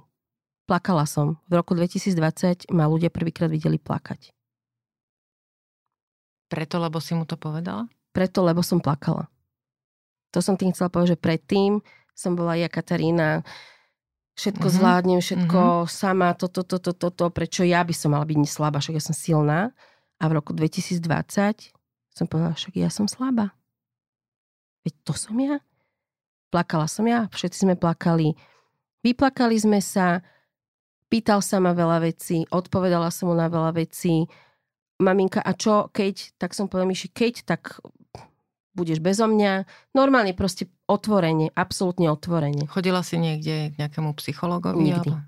Plakala som. V roku 2020 ma ľudia prvýkrát videli plakať. Preto, lebo si mu to povedala? Preto, lebo som plakala. To som tým chcela povedať, že predtým som bola ja Katarína, všetko Mhm, mm-hmm. zvládnem, všetko mm-hmm. sama, toto, toto, toto, to, prečo ja by som mala byť neslabá, však ja som silná. A v roku 2020 som povedala, však ja som slabá. Veď to som ja. Plakala som ja, všetci sme plakali. Vyplakali sme sa, pýtal sa ma veľa vecí, odpovedala som mu na veľa vecí. Maminka, a čo keď? Tak som povedala Miši, keď, tak budeš bezo mňa. Normálne proste otvorenie, absolútne otvorenie. Chodila si niekde k nejakému psychologovi? Nikdy. Alebo...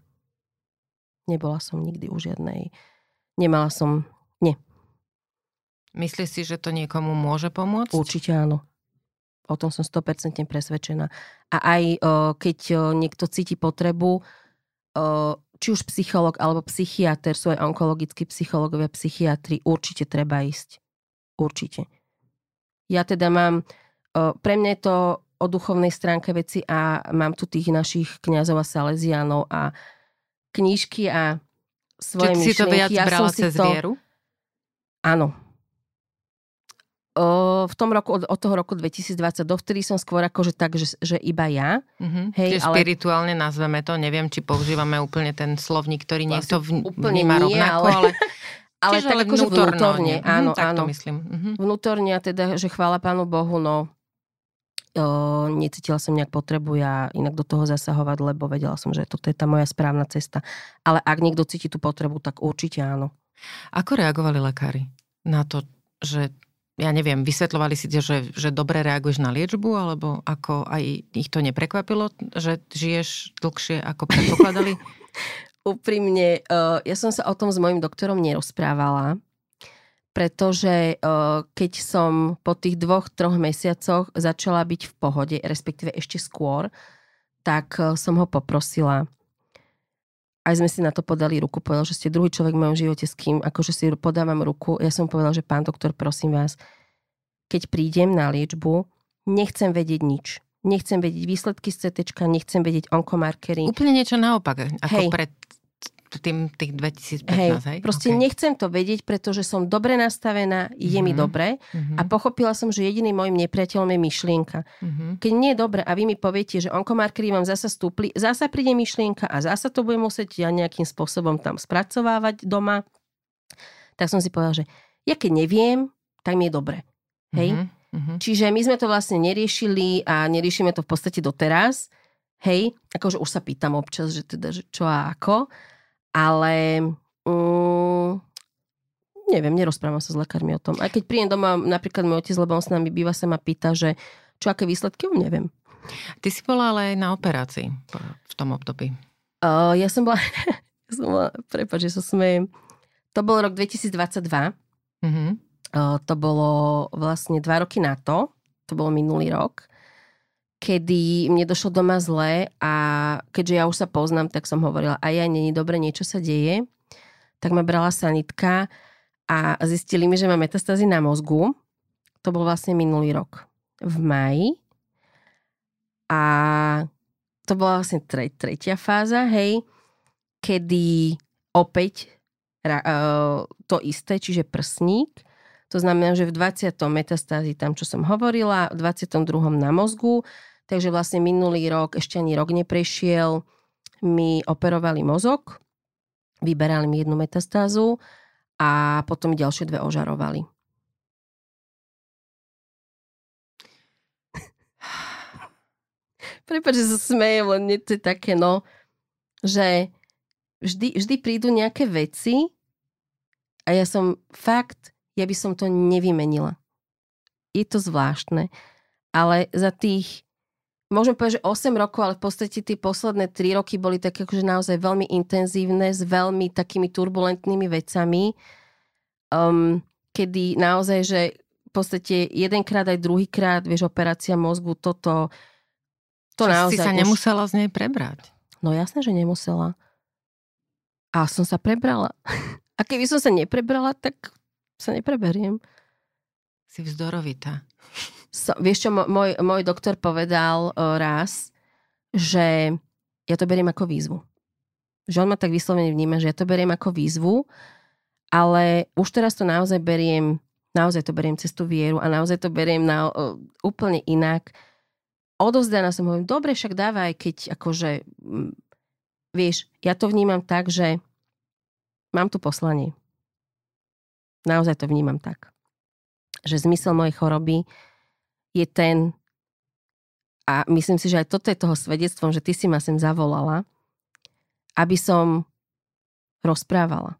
Nebola som nikdy u žiadnej. Nemala som, Myslíš si, že to niekomu môže pomôcť? určite áno. O tom som 100% presvedčená. A aj keď niekto cíti potrebu, či už psycholog alebo psychiatr, sú aj onkologickí psychológovia, psychiatri, určite treba ísť. Určite. Ja teda mám, pre mňa je to o duchovnej stránke veci a mám tu tých našich kňazov a salesianov a knížky a svoje Čiže si to viac myšlienky. Ja brala cez to, vieru? Áno. V tom roku, od, od toho roku 2020, dovtedy som skôr akože tak, že, že iba ja. Mhm. Hej, Čiže ale- spirituálne nazveme to. Neviem, či používame úplne ten slovník, ktorý niekto v, úplne vníma nie, rovnako, ale- ale, čiže tak akože vnútorne, nie. Mhm, áno, tak áno. to myslím. Mhm. Vnútorne a teda, že chvála Pánu Bohu, no o, necítila som nejak potrebu ja inak do toho zasahovať, lebo vedela som, že toto je tá moja správna cesta. Ale ak niekto cíti tú potrebu, tak určite áno. Ako reagovali lekári na to, že ja neviem, vysvetľovali si, že, že dobre reaguješ na liečbu, alebo ako aj ich to neprekvapilo, že žiješ dlhšie, ako predpokladali? Úprimne, uh, ja som sa o tom s mojim doktorom nerozprávala, pretože uh, keď som po tých dvoch, troch mesiacoch začala byť v pohode, respektíve ešte skôr, tak uh, som ho poprosila. Aj sme si na to podali ruku, povedal, že ste druhý človek v mojom živote, s kým akože si podávam ruku. Ja som povedal, že pán doktor, prosím vás, keď prídem na liečbu, nechcem vedieť nič. Nechcem vedieť výsledky z CT, nechcem vedieť onkomarkery. Úplne niečo naopak, ako Hej. pred tým, tých 2015, Hej, hej? proste Ok. nechcem to vedieť, pretože som dobre nastavená, je mi Mhm. dobre Mhm. a pochopila som, že jediným môjim nepriateľom je myšlienka. Mhm. Keď nie je dobre a vy mi poviete, že onkomarkery vám zasa stúpli, zasa príde myšlienka a zasa to budem musieť ja nejakým spôsobom tam spracovávať doma, tak som si povedala, že ja keď neviem, tak mi je dobre. Hej? Mhm. Mhm. Čiže my sme to vlastne neriešili a neriešime to v podstate doteraz. Hej, akože už sa pýtam občas, že teda, že čo a ako. Ale mm, neviem, nerozprávam sa s lekármi o tom. Aj keď príjem doma, napríklad môj otec, lebo on s nami býva, sa ma pýta, že čo, aké výsledky, on neviem. Ty si bola ale aj na operácii v tom období. Uh, ja som bola, ja som bola, prepáč, že sa smejem. To bol rok 2022. Mhm. Uh, to bolo vlastne dva roky na to, to bol minulý rok, kedy mne došlo doma zle a keďže ja už sa poznám, tak som hovorila, aj aj není dobre, niečo sa deje. Tak ma brala sanitka a zistili mi, že mám metastázy na mozgu. To bol vlastne minulý rok v maji. A to bola vlastne tre, tretia fáza, hej, kedy opäť ra, uh, to isté, čiže prsník. To znamená, že v 20. metastázi tam, čo som hovorila, v 22. na mozgu. Takže vlastne minulý rok, ešte ani rok neprešiel, mi operovali mozog, vyberali mi jednu metastázu a potom ďalšie dve ožarovali. Prepač, že sa smejem, len mne to je také, no, že vždy, vždy prídu nejaké veci a ja som fakt, ja by som to nevymenila. Je to zvláštne, ale za tých, môžem povedať, že 8 rokov, ale v podstate tie posledné 3 roky boli také akože naozaj veľmi intenzívne s veľmi takými turbulentnými vecami, um, kedy naozaj, že v podstate jedenkrát aj druhýkrát, vieš, operácia mozgu, toto, To Čiže naozaj si sa už... nemusela z nej prebrať. No jasné, že nemusela. A som sa prebrala. A keby som sa neprebrala, tak sa nepreberiem. Si vzdorovitá. So, vieš čo, môj, môj doktor povedal uh, raz, že ja to beriem ako výzvu. Že on ma tak vyslovene vníma, že ja to beriem ako výzvu, ale už teraz to naozaj beriem, naozaj to beriem cez tú vieru a naozaj to beriem na, uh, úplne inak. Odovzdaná som hovorím, dobre, však dávaj, keď akože, vieš, ja to vnímam tak, že mám tu poslanie. Naozaj to vnímam tak. Že zmysel mojej choroby je ten, a myslím si, že aj toto je toho svedectvom, že ty si ma sem zavolala, aby som rozprávala.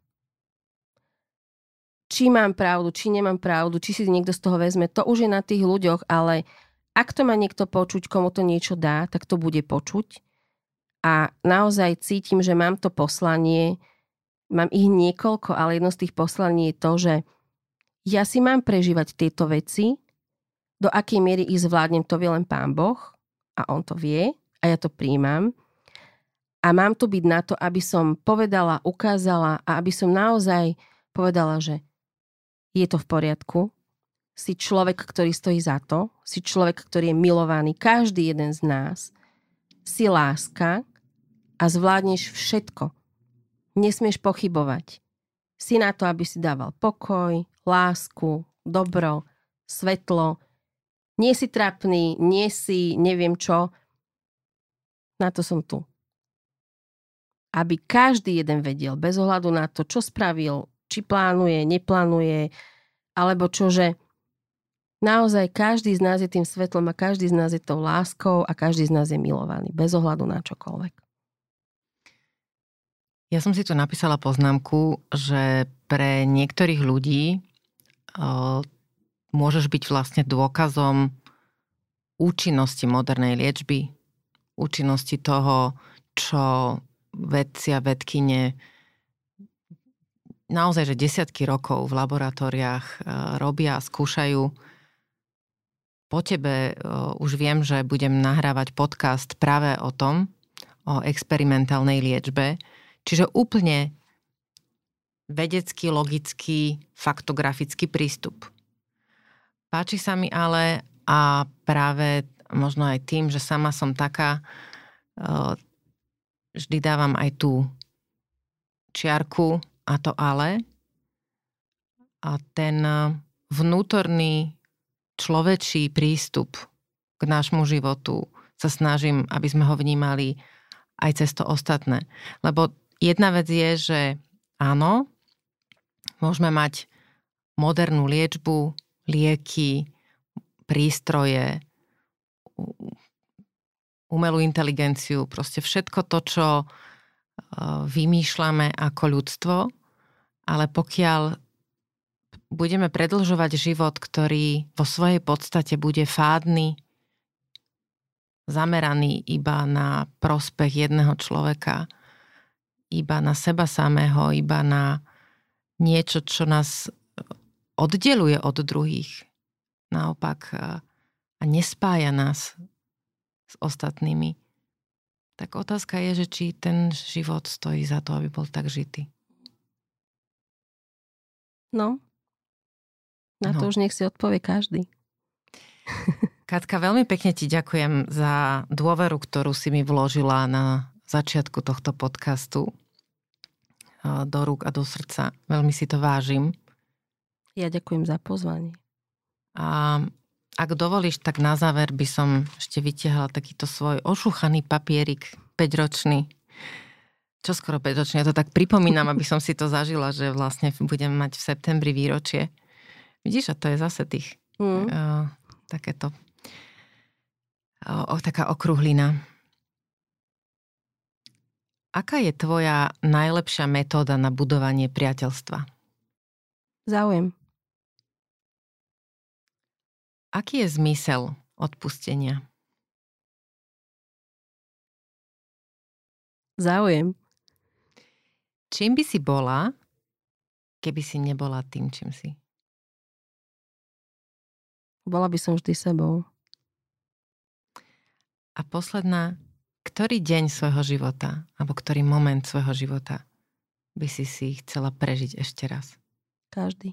Či mám pravdu, či nemám pravdu, či si niekto z toho vezme, to už je na tých ľuďoch, ale ak to má niekto počuť, komu to niečo dá, tak to bude počuť. A naozaj cítim, že mám to poslanie, mám ich niekoľko, ale jedno z tých poslaní je to, že ja si mám prežívať tieto veci, do akej miery ich zvládnem, to vie len pán Boh a on to vie a ja to príjmam. A mám tu byť na to, aby som povedala, ukázala a aby som naozaj povedala, že je to v poriadku, si človek, ktorý stojí za to, si človek, ktorý je milovaný, každý jeden z nás, si láska a zvládneš všetko. Nesmieš pochybovať. Si na to, aby si dával pokoj, lásku, dobro, svetlo. Nie si trapný, nie si neviem čo. Na to som tu. Aby každý jeden vedel, bez ohľadu na to, čo spravil, či plánuje, neplánuje, alebo čo, že naozaj každý z nás je tým svetlom a každý z nás je tou láskou a každý z nás je milovaný, bez ohľadu na čokoľvek. Ja som si tu napísala poznámku, že pre niektorých ľudí môžeš byť vlastne dôkazom účinnosti modernej liečby, účinnosti toho, čo vedci a vedkyne naozaj, že desiatky rokov v laboratóriách e, robia a skúšajú. Po tebe e, už viem, že budem nahrávať podcast práve o tom, o experimentálnej liečbe. Čiže úplne vedecký, logický, faktografický prístup. Páči sa mi ale a práve možno aj tým, že sama som taká, e, vždy dávam aj tú čiarku a to ale. A ten vnútorný človečí prístup k nášmu životu sa snažím, aby sme ho vnímali aj cez to ostatné. Lebo jedna vec je, že áno, môžeme mať modernú liečbu, lieky, prístroje, umelú inteligenciu, proste všetko to, čo vymýšľame ako ľudstvo, ale pokiaľ budeme predlžovať život, ktorý vo svojej podstate bude fádny, zameraný iba na prospech jedného človeka, iba na seba samého, iba na niečo, čo nás oddeluje od druhých. Naopak a nespája nás s ostatnými tak otázka je, že či ten život stojí za to, aby bol tak žitý. No, na no. to už nech si odpovie každý. Katka, veľmi pekne ti ďakujem za dôveru, ktorú si mi vložila na začiatku tohto podcastu do rúk a do srdca. Veľmi si to vážim. Ja ďakujem za pozvanie. A ak dovolíš, tak na záver by som ešte vytiahla takýto svoj ošuchaný papierik, 5-ročný. Čo skoro 5-ročný, ja to tak pripomínam, aby som si to zažila, že vlastne budem mať v septembri výročie. Vidíš, a to je zase tých mm. uh, takéto uh, taká okruhlina. Aká je tvoja najlepšia metóda na budovanie priateľstva? Záujem. Aký je zmysel odpustenia? Záujem. Čím by si bola, keby si nebola tým, čím si? Bola by som vždy sebou. A posledná, ktorý deň svojho života, alebo ktorý moment svojho života by si si chcela prežiť ešte raz? Každý.